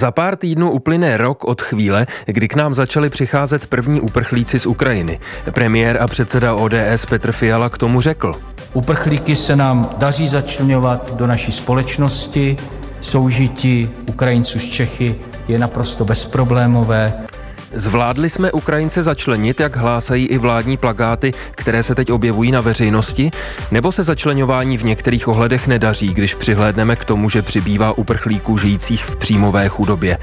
Za pár týdnů uplyne rok od chvíle, kdy k nám začali přicházet první uprchlíci z Ukrajiny. Premiér a předseda ODS Petr Fiala k tomu řekl. Uprchlíky se nám daří začlenovat do naší společnosti, soužití Ukrajinců s Čechy je naprosto bezproblémové. Zvládli jsme Ukrajince začlenit, jak hlásají i vládní plagáty, které se teď objevují na veřejnosti? Nebo se začlenování v některých ohledech nedaří, když přihlédneme k tomu, že přibývá uprchlíků žijících v příjmové chudobě?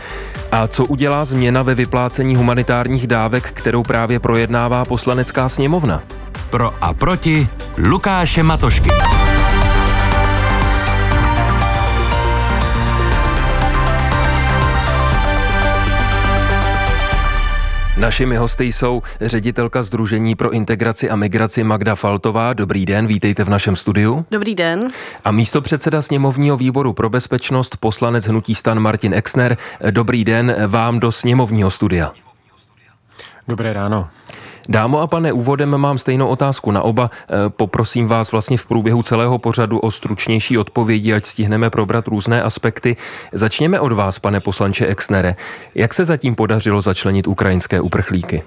A co udělá změna ve vyplácení humanitárních dávek, kterou právě projednává poslanecká sněmovna? Pro a proti Lukáše Matošky. Našimi hosty jsou ředitelka Združení pro integraci a migraci Magda Faltová. Dobrý den, vítejte v našem studiu. Dobrý den. A místo předseda sněmovního výboru pro bezpečnost, poslanec Hnutí stan Martin Exner. Dobrý den vám do sněmovního studia. Dobré ráno. Dámo a pane, úvodem mám stejnou otázku na oba. E, poprosím vás vlastně v průběhu celého pořadu o stručnější odpovědi, ať stihneme probrat různé aspekty. Začněme od vás, pane poslanče Exnere. Jak se zatím podařilo začlenit ukrajinské uprchlíky?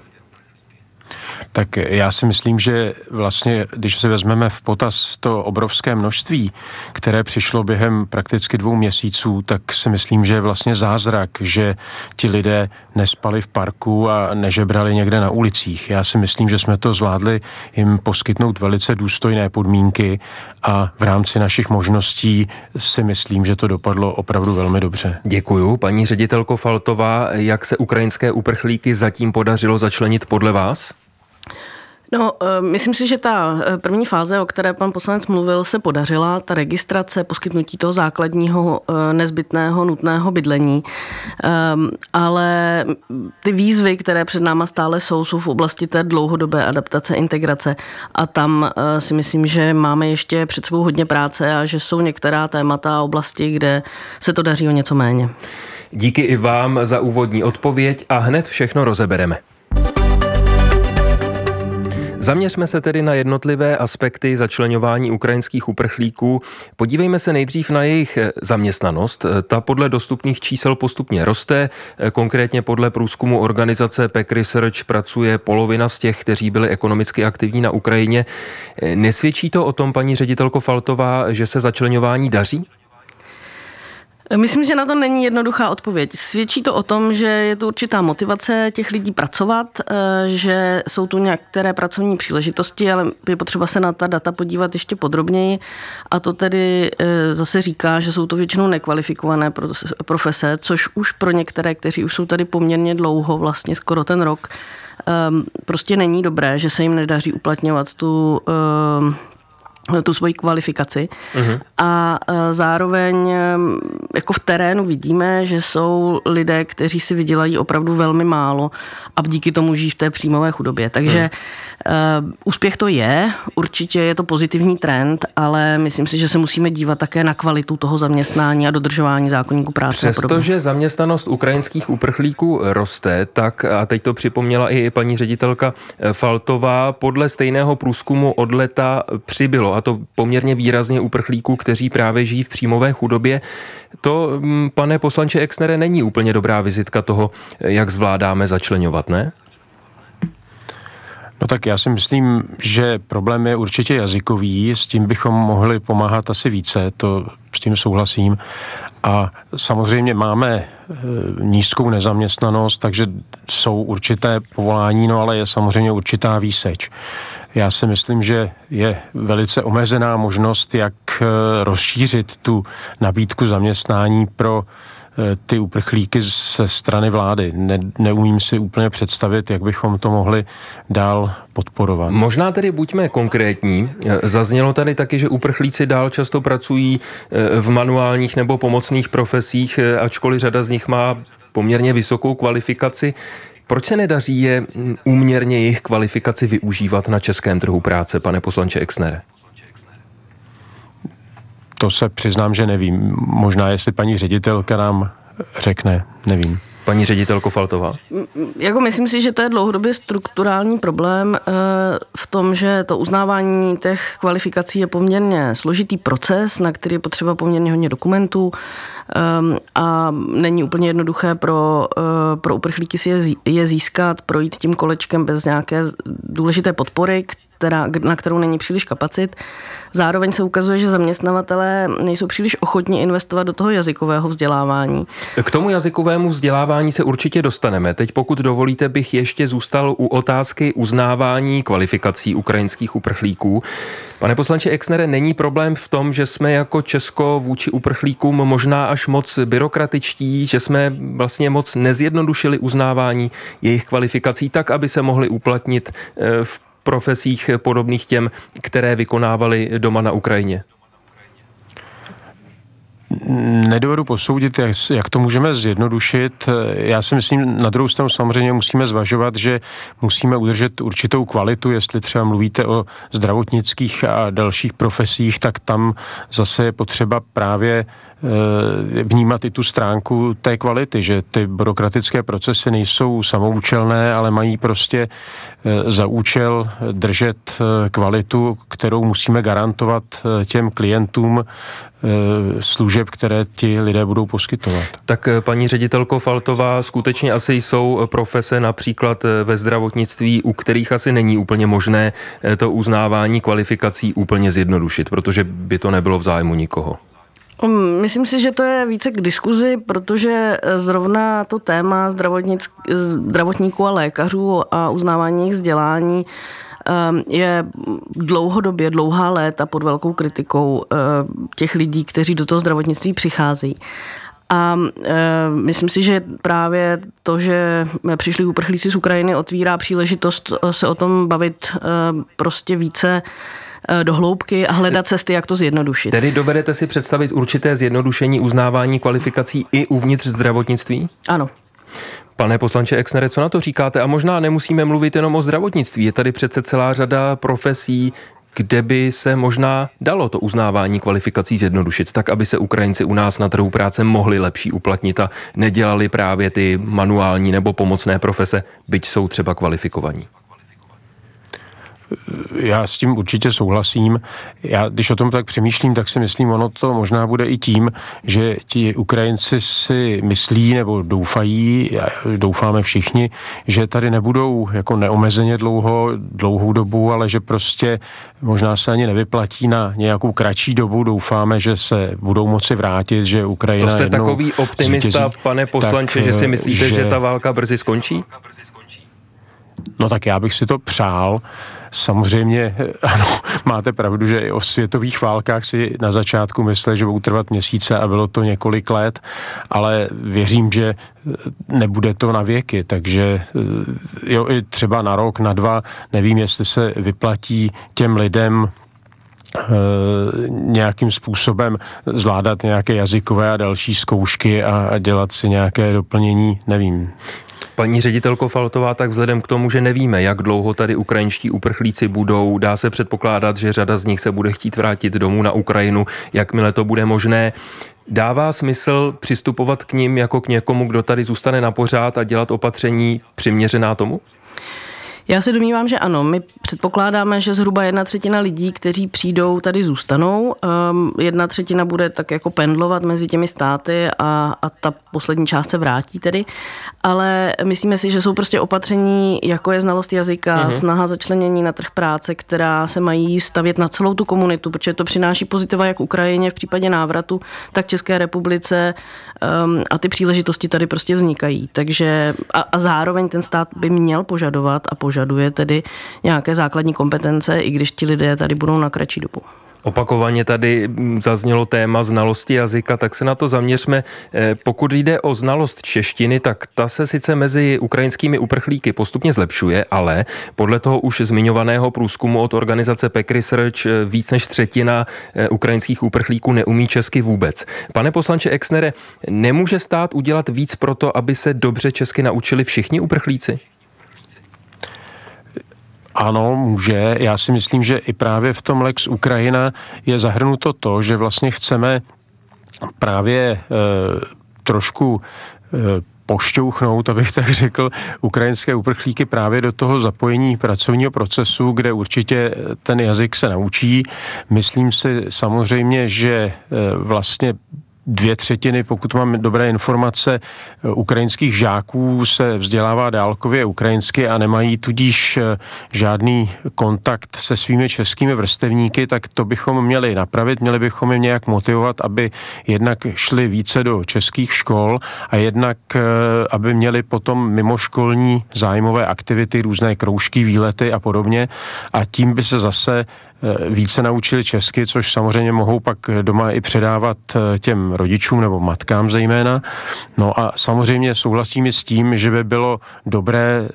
Tak já si myslím, že vlastně, když si vezmeme v potaz to obrovské množství, které přišlo během prakticky dvou měsíců, tak si myslím, že je vlastně zázrak, že ti lidé nespali v parku a nežebrali někde na ulicích. Já si myslím, že jsme to zvládli jim poskytnout velice důstojné podmínky a v rámci našich možností si myslím, že to dopadlo opravdu velmi dobře. Děkuju. Paní ředitelko Faltová, jak se ukrajinské uprchlíky zatím podařilo začlenit podle vás? No, eh, myslím si, že ta eh, první fáze, o které pan poslanec mluvil, se podařila. Ta registrace, poskytnutí toho základního eh, nezbytného nutného bydlení. Ehm, ale ty výzvy, které před náma stále jsou, jsou v oblasti té dlouhodobé adaptace, integrace. A tam si myslím, že máme ještě před sebou hodně práce a že jsou některá témata a oblasti, kde se to daří o něco méně. Díky i vám za úvodní odpověď a hned všechno rozebereme. Zaměřme se tedy na jednotlivé aspekty začlenování ukrajinských uprchlíků. Podívejme se nejdřív na jejich zaměstnanost. Ta podle dostupných čísel postupně roste. Konkrétně podle průzkumu organizace PEC Research pracuje polovina z těch, kteří byli ekonomicky aktivní na Ukrajině. Nesvědčí to o tom, paní ředitelko Faltová, že se začlenování daří? Myslím, že na to není jednoduchá odpověď. Svědčí to o tom, že je tu určitá motivace těch lidí pracovat, eh, že jsou tu některé pracovní příležitosti, ale je potřeba se na ta data podívat ještě podrobněji. A to tedy eh, zase říká, že jsou to většinou nekvalifikované profese, což už pro některé, kteří už jsou tady poměrně dlouho, vlastně skoro ten rok, ehm, prostě není dobré, že se jim nedaří uplatňovat tu ehm, tu svoji kvalifikaci. Uh-huh. A e, zároveň e, jako v terénu vidíme, že jsou lidé, kteří si vydělají opravdu velmi málo a díky tomu žijí v té příjmové chudobě. Takže uh-huh. úspěch to je, určitě je to pozitivní trend, ale myslím si, že se musíme dívat také na kvalitu toho zaměstnání a dodržování zákonníku práce. Přestože zaměstnanost ukrajinských uprchlíků roste, tak a teď to připomněla i paní ředitelka Faltová, podle stejného průzkumu od leta přibylo to poměrně výrazně uprchlíků, kteří právě žijí v příjmové chudobě. To, mm, pane poslanče Exnere, není úplně dobrá vizitka toho, jak zvládáme začlenovat, ne? No tak já si myslím, že problém je určitě jazykový, s tím bychom mohli pomáhat asi více, to s tím souhlasím. A samozřejmě máme e, nízkou nezaměstnanost, takže jsou určité povolání, no ale je samozřejmě určitá výseč. Já si myslím, že je velice omezená možnost, jak eh, rozšířit tu nabídku zaměstnání pro eh, ty uprchlíky ze strany vlády. Ne, neumím si úplně představit, jak bychom to mohli dál podporovat. Možná tedy buďme konkrétní. Zaznělo tady taky, že uprchlíci dál často pracují eh, v manuálních nebo pomocných profesích, ačkoliv řada z nich má poměrně vysokou kvalifikaci. Proč se nedaří je úměrně jejich kvalifikaci využívat na českém trhu práce, pane poslanče Exner? To se přiznám, že nevím. Možná, jestli paní ředitelka nám řekne, nevím. Paní ředitelko Faltová? Jako myslím si, že to je dlouhodobě strukturální problém eh, v tom, že to uznávání těch kvalifikací je poměrně složitý proces, na který je potřeba poměrně hodně dokumentů ehm, a není úplně jednoduché pro, eh, pro uprchlíky si je získat, projít tím kolečkem bez nějaké důležité podpory, která, na kterou není příliš kapacit. Zároveň se ukazuje, že zaměstnavatelé nejsou příliš ochotní investovat do toho jazykového vzdělávání. K tomu jazykovému vzdělávání se určitě dostaneme. Teď pokud dovolíte, bych ještě zůstal u otázky uznávání kvalifikací ukrajinských uprchlíků. Pane poslanče Exnere, není problém v tom, že jsme jako Česko vůči uprchlíkům možná až moc byrokratičtí, že jsme vlastně moc nezjednodušili uznávání jejich kvalifikací tak, aby se mohli uplatnit eh, v profesích podobných těm, které vykonávali doma na Ukrajině? Nedovedu posoudit, jak, jak to můžeme zjednodušit. Já si myslím, na druhou stranu samozřejmě musíme zvažovat, že musíme udržet určitou kvalitu. Jestli třeba mluvíte o zdravotnických a dalších profesích, tak tam zase je potřeba právě vnímat i tu stránku té kvality, že ty byrokratické procesy nejsou samoučelné, ale mají prostě eh, za účel držet eh, kvalitu, kterou musíme garantovat těm klientům služeb, které ti lidé budou poskytovat. Tak paní ředitelko Faltová, skutečně asi jsou profese například ve zdravotnictví, u kterých asi není úplně možné to uznávání kvalifikací úplně zjednodušit, protože by to nebylo v zájmu nikoho. Um, myslím si, že to je více k diskuzi, protože zrovna to téma zdravotníků a lékařů a uznávání jejich vzdělání um, je dlouhodobě, dlouhá léta pod velkou kritikou uh, těch lidí, kteří do toho zdravotnictví přicházejí. A e, myslím si, že právě to, že přišli uprchlíci z Ukrajiny, otvírá příležitost se o tom bavit e, prostě více Eh, do hloubky a hledat cesty, jak to zjednodušit. Tedy dovedete si představit určité zjednodušení uznávání kvalifikací i uvnitř zdravotnictví? Ano. Pane poslanče Exnere, co na to říkáte? A možná nemusíme mluvit jenom o zdravotnictví. Je tady přece celá řada profesí, kde by se možná dalo to uznávání kvalifikací zjednodušit, tak aby se Ukrajinci u nás na trhu práce mohli lepší uplatnit a nedělali právě ty manuální nebo pomocné profese, byť jsou třeba kvalifikovaní já s tím určitě souhlasím. Já, když o tom tak přemýšlím, tak si myslím, ono to možná bude i tím, že ti Ukrajinci si myslí nebo doufají, doufáme všichni, že tady nebudou jako neomezeně dlouho, dlouhou dobu, ale že prostě možná se ani nevyplatí na nějakou kratší dobu. Doufáme, že se budou moci vrátit, že Ukrajina. To jste takový optimista, zvítězí. pane poslanče, tak, že si myslíte, že... že ta válka brzy skončí? No tak já bych si to přál. Samozřejmě, ano, máte pravdu, že i o světových válkách si na začátku mysleli, že budou trvat měsíce a bylo to několik let, ale věřím, že nebude to na věky, takže jo, i třeba na rok, na dva, nevím, jestli se vyplatí těm lidem eh, nějakým způsobem zvládat nějaké jazykové a další zkoušky a, dělat si nějaké doplnění, nevím. Paní ředitelko Faltová, tak vzhledem k tomu, že nevíme, jak dlouho tady ukrajinští uprchlíci budou, dá se předpokládat, že řada z nich se bude chtít vrátit domů na Ukrajinu, jakmile to bude možné. Dává smysl přistupovat k ním jako k někomu, kdo tady zůstane na pořád a dělat opatření přiměřená tomu? Já se domnívám, že ano. My předpokládáme, že zhruba jedna třetina lidí, kteří přijdou, tady zůstanou. Um, jedna třetina bude tak jako pendlovat mezi těmi státy a, a ta poslední část se vrátí tedy. Ale myslíme si, že jsou prostě opatření, jako je znalost jazyka, uh-huh. snaha začlenění na trh práce, která se mají stavět na celou tu komunitu, protože to přináší pozitiva jak Ukrajině v případě návratu, tak České republice um, a ty příležitosti tady prostě vznikají. Takže a, a zároveň ten stát by měl požadovat a požadovat požaduje tedy nějaké základní kompetence, i když ti lidé tady budou na kratší dobu. Opakovaně tady zaznělo téma znalosti jazyka, tak se na to zaměřme. Eh, pokud jde o znalost češtiny, tak ta se sice mezi ukrajinskými uprchlíky postupně zlepšuje, ale podle toho už zmiňovaného průzkumu od organizace PEC Research eh, víc než třetina eh, ukrajinských uprchlíků neumí česky vůbec. Pane poslanče Exnere, nemůže stát udělat víc pro to, aby se dobře česky naučili všichni uprchlíci? Ano, může. Já si myslím, že i právě v tom Lex Ukrajina je zahrnuto to, že vlastně chceme právě e, trošku e, pošťouchnout, abych tak řekl, ukrajinské uprchlíky právě do toho zapojení pracovního procesu, kde určitě ten jazyk se naučí. Myslím si samozřejmě, že vlastně dvě třetiny, pokud mám dobré informace, ukrajinských žáků se vzdělává dálkově ukrajinsky a nemají tudíž eh, žádný kontakt se svými českými vrstevníky, tak to bychom měli napravit, měli bychom je nějak motivovat, aby jednak šli více do českých škol a jednak, eh, aby měli potom mimoškolní zájmové aktivity, různé kroužky, výlety a podobně. A tím by se zase Eh, více naučili česky, což samozřejmě mohou pak doma i předávat eh, těm rodičům nebo matkám zejména. No a samozřejmě souhlasím s tím, že by bylo dobré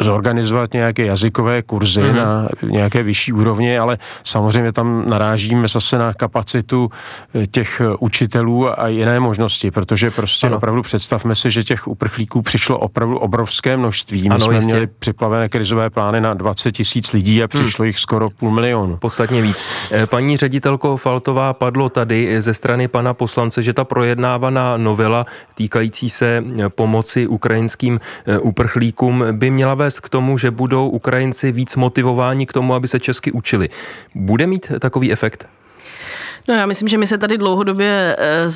zorganizovat nějaké jazykové kurzy mm-hmm. na nějaké vyšší úrovni, ale samozřejmě tam narážíme zase na kapacitu eh, těch eh, učitelů a jiné možnosti, protože prostě ano. opravdu představme si, že těch uprchlíků přišlo opravdu obrovské množství. My ano, jsme jistě. měli připlavené krizové plány na 20 tisíc lidí a hmm. přišlo hmm. jich skoro půl milionu. Podstatně víc. Eh, paní ředitelko Faltová, padlo tady ze strany pana poslance, že ta projednávaná novela týkající se pomoci ukrajinským uprchlíkům by měla ve vést k tomu, že budou Ukrajinci víc motivováni k tomu, aby se česky učili. Bude mít takový efekt? No já myslím, že my se tady dlouhodobě eh,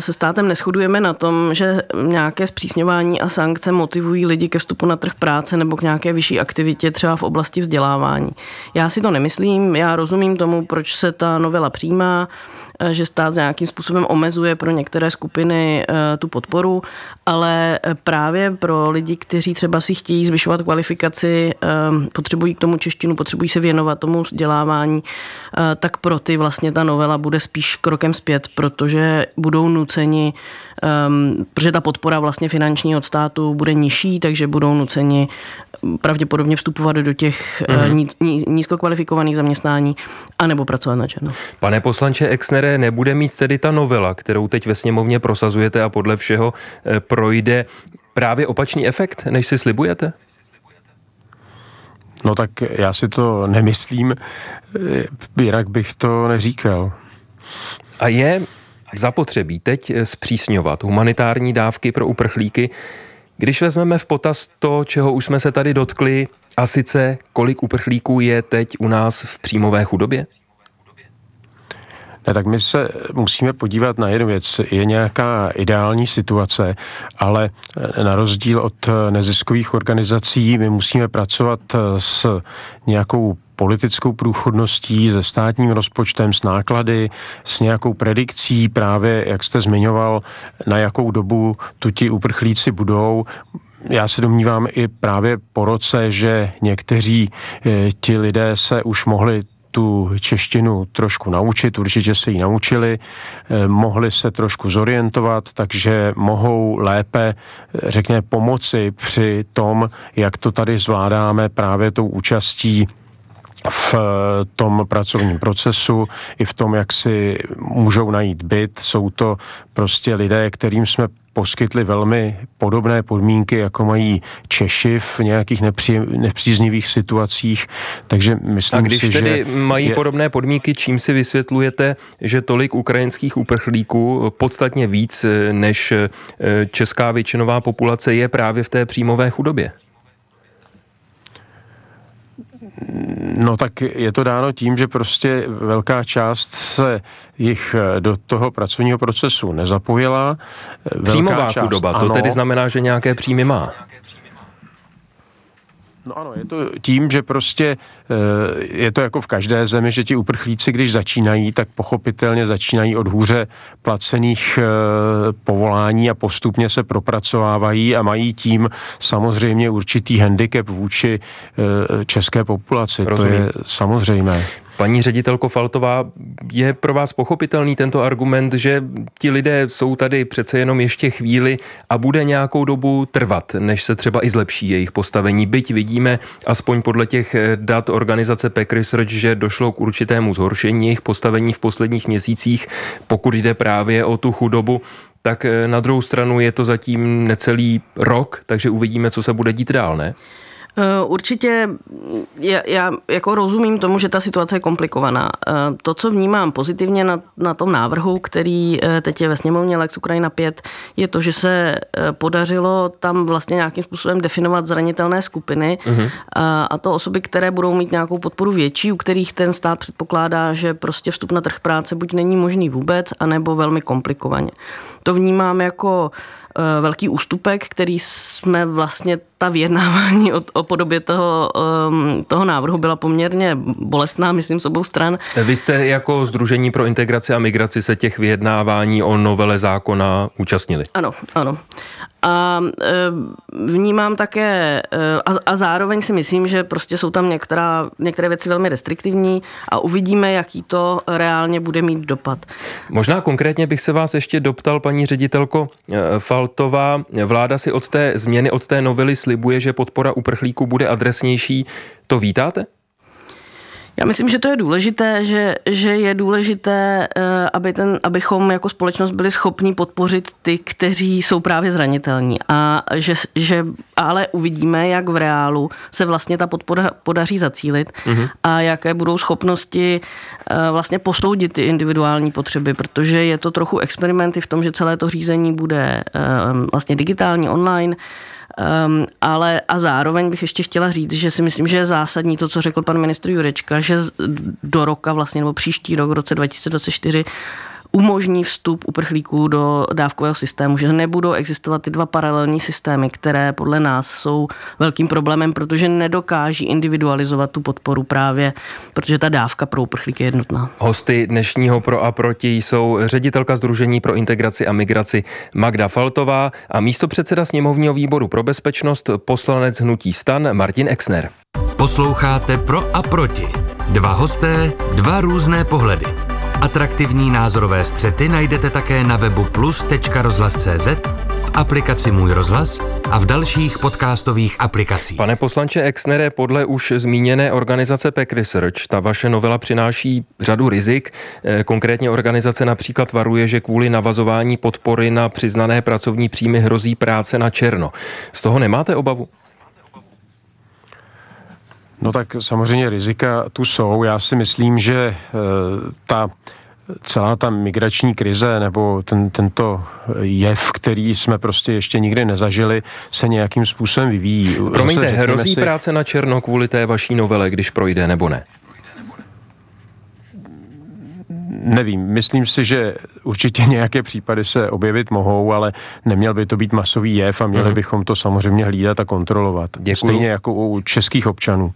se státem neschodujeme na tom, že nějaké zpřísňování a sankce motivují lidi ke vstupu na trh práce nebo k nějaké vyšší aktivitě třeba v oblasti vzdělávání. Já si to nemyslím, já rozumím tomu, proč se ta novela přijímá, že stát nějakým způsobem omezuje pro některé skupiny eh, tu podporu, ale právě pro lidi, kteří třeba si chtějí zvyšovat kvalifikaci, potřebují k tomu češtinu, potřebují se věnovat tomu vzdělávání, tak pro ty vlastně ta novela bude spíš krokem zpět, protože budou nuceni, protože ta podpora vlastně finanční od státu bude nižší, takže budou nuceni pravděpodobně vstupovat do těch mm-hmm. ní, ní, nízkokvalifikovaných zaměstnání anebo pracovat na černo. Pane poslanče Exnere, nebude mít tedy ta novela, kterou teď ve sněmovně prosazujete a podle všeho eh, projde právě opačný efekt, než si slibujete? No tak já si to nemyslím, eh, jinak bych to neříkal. A je zapotřebí teď zpřísňovat humanitární dávky pro uprchlíky, když vezmeme v potaz to, čeho už jsme se tady dotkli, a sice kolik uprchlíků je teď u nás v příjmové chudobě? Ne, tak my se musíme podívat na jednu věc. Je nějaká ideální situace, ale na rozdíl od neziskových organizací my musíme pracovat s nějakou politickou průchodností, se státním rozpočtem, s náklady, s nějakou predikcí právě, jak jste zmiňoval, na jakou dobu tu ti uprchlíci budou já se domnívám i právě po roce, že někteří ti lidé se už mohli tu češtinu trošku naučit, určitě se ji naučili, e, mohli se trošku zorientovat, takže mohou lépe, řekněme, pomoci při tom, jak to tady zvládáme právě tou účastí v eh, tom pracovním procesu, i v tom, jak si můžou najít byt. Jsou to prostě lidé, kterým jsme poskytli velmi podobné podmínky, jako mají Češi v nějakých nepří, nepříznivých situacích, takže myslím A když si, tedy že mají je... podobné podmínky, čím si vysvětlujete, že tolik ukrajinských uprchlíků, podstatně víc eh, než eh, česká většinová populace, je právě v té příjmové chudobě? No tak je to dáno tím, že prostě velká část se jich eh, do toho pracovního procesu nezapojila. Velká Příjmová část, chudoba, to ano, tedy znamená, že nějaké příjmy má. No ano, je to tím, že prostě eh, je to jako v každé zemi, že ti uprchlíci, když začínají, tak pochopitelně začínají od hůře placených eh, povolání a postupně se propracovávají a mají tím samozřejmě určitý handicap vůči eh, české populaci. Rozumím. To je samozřejmé. Paní ředitelko Faltová, je pro vás pochopitelný tento argument, že ti lidé jsou tady přece jenom ještě chvíli a bude nějakou dobu trvat, než se třeba i zlepší jejich postavení. Byť vidíme, aspoň podle těch dat organizace Pack Research, že došlo k určitému zhoršení jejich postavení v posledních měsících, pokud jde právě o tu chudobu, tak na druhou stranu je to zatím necelý rok, takže uvidíme, co se bude dít dál, ne? Eh, určitě já, já jako rozumím tomu, že ta situace je komplikovaná. Eh, to, co vnímám pozitivně na, na tom návrhu, který eh, teď je ve sněmovně Lex Ukrajina 5, je to, že se podařilo tam vlastně nějakým způsobem definovat zranitelné skupiny uh-huh. a, a to osoby, které budou mít nějakou podporu větší, u kterých ten stát předpokládá, že prostě vstup na trh práce buď není možný vůbec, anebo velmi komplikovaně. To vnímám jako Eh, velký ústupek, který jsme vlastně ta vyjednávání o, o podobě toho, um, toho návrhu byla poměrně bolestná, myslím, s obou stran. Vy jste jako Združení pro integraci a migraci se těch vyjednávání o novele zákona účastnili? Ano, ano. A e, vnímám také, e, a, a zároveň si myslím, že prostě jsou tam některá, některé věci velmi restriktivní a uvidíme, jaký to reálně bude mít dopad. Možná konkrétně bych se vás ještě doptal, paní ředitelko e, Faltová. Vláda si od té změny, od té novely slibuje, že podpora uprchlíků bude adresnější. To vítáte? Já myslím, že to je důležité, že, že je důležité, eh, aby ten, abychom jako společnost byli schopni podpořit ty, kteří jsou právě zranitelní. A že, že ale uvidíme, jak v reálu se vlastně ta podpora podaří zacílit mm-hmm. a jaké budou schopnosti eh, vlastně posoudit ty individuální potřeby, protože je to trochu experimenty v tom, že celé to řízení bude eh, vlastně digitální, online, Um, ale a zároveň bych ještě chtěla říct, že si myslím, že je zásadní to, co řekl pan ministr Jurečka, že do roka vlastně, nebo příští rok, v roce 2024, umožní vstup uprchlíků do dávkového systému, že nebudou existovat ty dva paralelní systémy, které podle nás jsou velkým problémem, protože nedokáží individualizovat tu podporu právě, protože ta dávka pro uprchlíky je jednotná. Hosty dnešního Pro a Proti jsou ředitelka Združení pro integraci a migraci Magda Faltová a místo předseda sněmovního výboru pro bezpečnost poslanec Hnutí Stan Martin Exner. Posloucháte Pro a Proti. Dva hosté, dva různé pohledy. Atraktivní názorové střety najdete také na webu plus.rozhlas.cz, v aplikaci Můj rozhlas a v dalších podcastových aplikacích. Pane poslanče Exnere, podle už zmíněné organizace PEC Research, ta vaše novela přináší řadu rizik. Eh, konkrétně organizace například varuje, že kvůli navazování podpory na přiznané pracovní příjmy hrozí práce na černo. Z toho nemáte obavu? No tak samozřejmě rizika tu jsou. Já si myslím, že e, ta celá ta migrační krize nebo ten, tento jev, který jsme prostě ještě nikdy nezažili, se nějakým způsobem vyvíjí. Promiňte, hrozí si... práce na černo kvůli té vaší novele, když projde nebo ne? Nevím, myslím si, že určitě nějaké případy se objevit mohou, ale neměl by to být masový jev a měli mm. bychom to samozřejmě hlídat a kontrolovat. Děkuju. Stejně jako u českých občanů.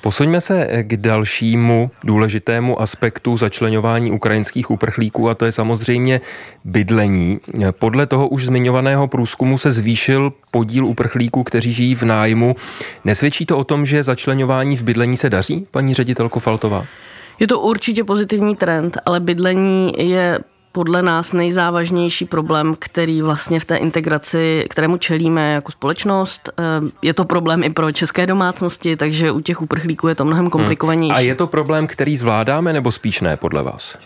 Posuňme se k dalšímu důležitému aspektu začlenování ukrajinských uprchlíků a to je samozřejmě bydlení. Podle toho už zmiňovaného průzkumu se zvýšil podíl uprchlíků, kteří žijí v nájmu. Nesvědčí to o tom, že začlenování v bydlení se daří, paní ředitelko Faltová? Je to určitě pozitivní trend, ale bydlení je podle nás nejzávažnější problém, který vlastně v té integraci, kterému čelíme jako společnost. Eh, je to problém i pro české domácnosti, takže u těch uprchlíků je to mnohem komplikovanější. A je to problém, který zvládáme nebo spíš ne podle vás?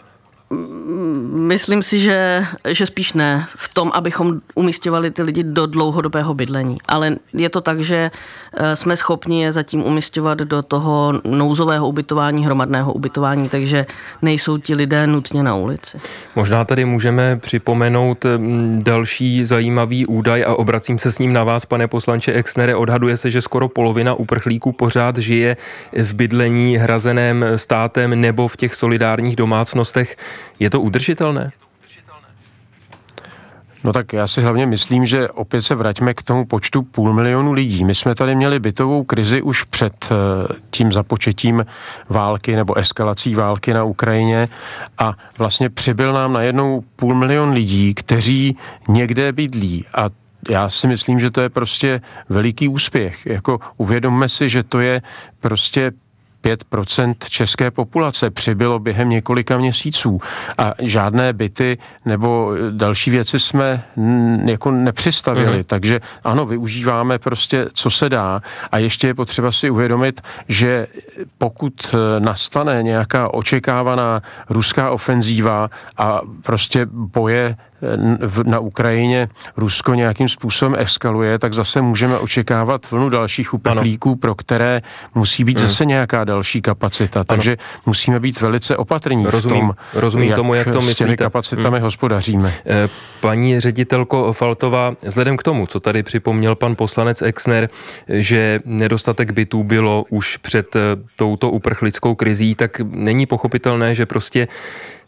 Myslím si, že, že spíš ne v tom, abychom umístěvali ty lidi do dlouhodobého bydlení. Ale je to tak, že eh, jsme schopni je zatím umístěvat do toho nouzového ubytování, hromadného ubytování, takže nejsou ti lidé nutně na ulici. Možná tady můžeme připomenout mm, další zajímavý údaj a obracím se s ním na vás, pane poslanče Exnere. Odhaduje se, že skoro polovina uprchlíků pořád žije v bydlení hrazeném státem nebo v těch solidárních domácnostech. Je to udržitelné? No tak já si hlavně myslím, že opět se vraťme k tomu počtu půl milionu lidí. My jsme tady měli bytovou krizi už před eh, tím započetím války nebo eskalací války na Ukrajině a vlastně přibyl nám najednou půl milion lidí, kteří někde bydlí a já si myslím, že to je prostě veliký úspěch. Jako uvědomme si, že to je prostě 5% české populace přibylo během několika měsíců a žádné byty nebo další věci jsme jako nepřistavili. Mm-hmm. Takže ano, využíváme prostě, co se dá a ještě je potřeba si uvědomit, že pokud e, nastane nějaká očekávaná ruská ofenzíva a prostě boje na Ukrajině Rusko nějakým způsobem eskaluje, tak zase můžeme očekávat vlnu dalších uprchlíků, ano. pro které musí být hmm. zase nějaká další kapacita. Ano. Takže musíme být velice opatrní rozumím, v tom, rozumím jak tomu, jak to myslíte. s těmi kapacitami hmm. hospodaříme. Eh, paní ředitelko Faltová, vzhledem k tomu, co tady připomněl pan poslanec Exner, že nedostatek bytů bylo už před eh, touto uprchlickou krizí, tak není pochopitelné, že prostě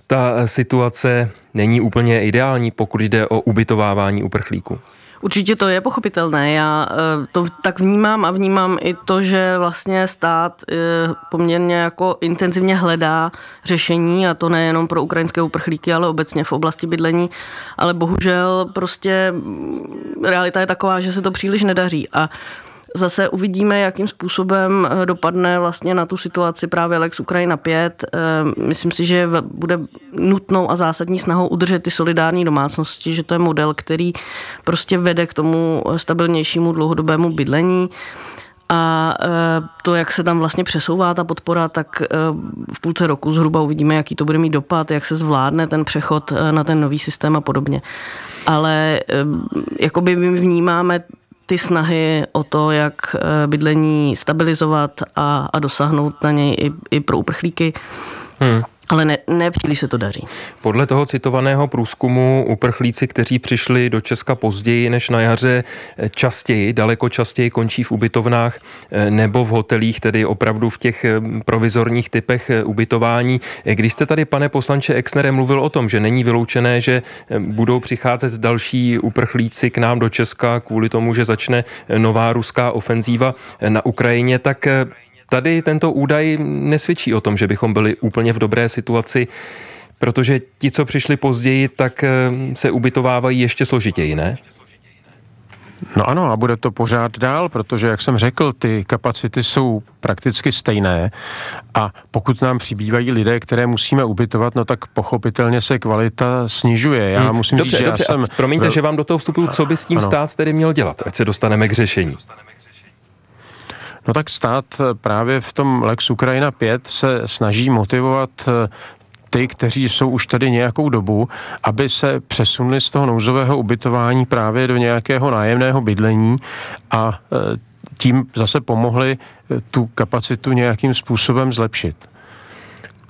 ta situace není úplně ideální, pokud jde o ubytovávání uprchlíků. Určitě to je pochopitelné. Já eh, to tak vnímám a vnímám i to, že vlastně stát eh, poměrně jako intenzivně hledá řešení a to nejenom pro ukrajinské uprchlíky, ale obecně v oblasti bydlení. Ale bohužel prostě realita je taková, že se to příliš nedaří a Zase uvidíme, jakým způsobem eh, dopadne vlastně na tu situaci právě Lex Ukrajina 5. Eh, myslím si, že bude nutnou a zásadní snahou udržet ty solidární domácnosti, že to je model, který prostě vede k tomu stabilnějšímu dlouhodobému bydlení. A eh, to, jak se tam vlastně přesouvá ta podpora, tak v půlce roku zhruba uvidíme, jaký to bude mít dopad, jak se zvládne ten přechod na ten nový systém a podobně. Ale jakoby my vnímáme ty snahy o to, jak eh, bydlení stabilizovat a, a dosáhnout na něj i, i pro uprchlíky. Hmm. Ale ne, ne příliš se to daří. Podle toho citovaného průzkumu uprchlíci, kteří přišli do Česka později než na jaře, častěji, daleko častěji končí v ubytovnách eh, nebo v hotelích, tedy opravdu v těch eh, provizorních typech eh, ubytování. Když jste tady, pane poslanče Exnere, mluvil o tom, že není vyloučené, že budou přicházet další uprchlíci k nám do Česka kvůli tomu, že začne nová ruská ofenzíva na Ukrajině, tak Tady tento údaj nesvědčí o tom, že bychom byli úplně v dobré situaci, protože ti, co přišli později, tak eh, se ubytovávají ještě složitěji, ne? No ano, a bude to pořád dál, protože, jak jsem řekl, ty kapacity jsou prakticky stejné a pokud nám přibývají lidé, které musíme ubytovat, no tak pochopitelně se kvalita snižuje. Já hmm. musím dobře, říct, dobře, já jsem... Promiňte, že vám do toho vstupuju, co by s tím ano. stát tedy měl dělat, ať se dostaneme k řešení. No tak stát právě v tom Lex Ukrajina 5 se snaží motivovat eh, ty, kteří jsou už tady nějakou dobu, aby se přesunuli z toho nouzového ubytování právě do nějakého nájemného bydlení a eh, tím zase pomohli eh, tu kapacitu nějakým způsobem zlepšit.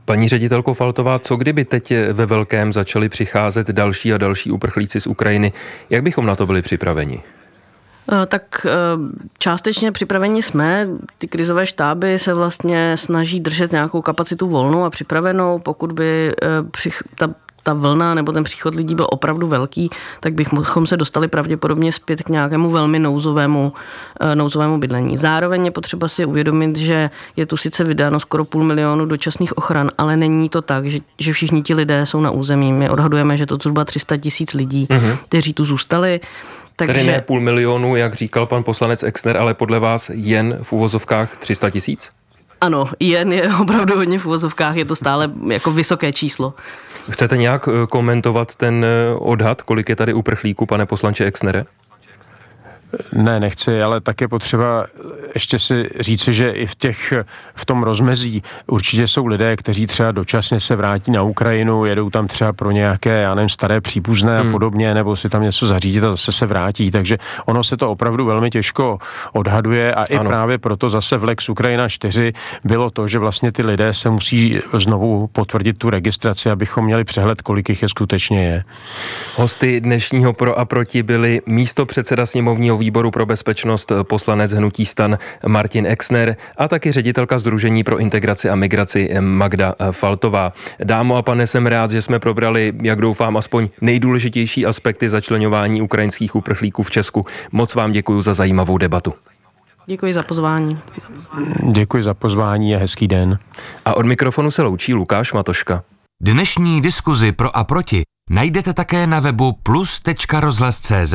Paní ředitelko Faltová, co kdyby teď ve velkém začali přicházet další a další uprchlíci z Ukrajiny? Jak bychom na to byli připraveni? Eh, tak eh, částečně připraveni jsme. Ty krizové štáby se vlastně snaží držet nějakou kapacitu volnou a připravenou. Pokud by eh, ta ta vlna nebo ten příchod lidí byl opravdu velký, tak bychom se dostali pravděpodobně zpět k nějakému velmi nouzovému, nouzovému bydlení. Zároveň je potřeba si uvědomit, že je tu sice vydáno skoro půl milionu dočasných ochran, ale není to tak, že, že všichni ti lidé jsou na území. My odhadujeme, že to zhruba 300 tisíc lidí, uh-huh. kteří tu zůstali. Takže... Tedy ne půl milionu, jak říkal pan poslanec Exner, ale podle vás jen v uvozovkách 300 tisíc? Ano, jen je opravdu hodně v uvozovkách, je to stále jako vysoké číslo. Chcete nějak eh, komentovat ten eh, odhad, kolik je tady uprchlíků, pane poslanče Exnere? Ne, nechci, ale tak je potřeba ještě si říci, že i v, těch, v tom rozmezí určitě jsou lidé, kteří třeba dočasně se vrátí na Ukrajinu, jedou tam třeba pro nějaké, já nevím, staré příbuzné hmm. a podobně, nebo si tam něco zařídit a zase se vrátí. Takže ono se to opravdu velmi těžko odhaduje a i ano. právě proto zase v Lex Ukrajina 4 bylo to, že vlastně ty lidé se musí znovu potvrdit tu registraci, abychom měli přehled, kolik jich je skutečně je. Hosty dnešního pro a proti byli místo předseda sněmovního výboru pro bezpečnost poslanec Hnutí stan Martin Exner a taky ředitelka Združení pro integraci a migraci Magda Faltová. Dámo a pane, jsem rád, že jsme probrali, jak doufám, aspoň nejdůležitější aspekty začlenování ukrajinských uprchlíků v Česku. Moc vám děkuji za zajímavou debatu. Děkuji za pozvání. Děkuji za pozvání a hezký den. A od mikrofonu se loučí Lukáš Matoška. Dnešní diskuzi pro a proti najdete také na webu plus.rozhlas.cz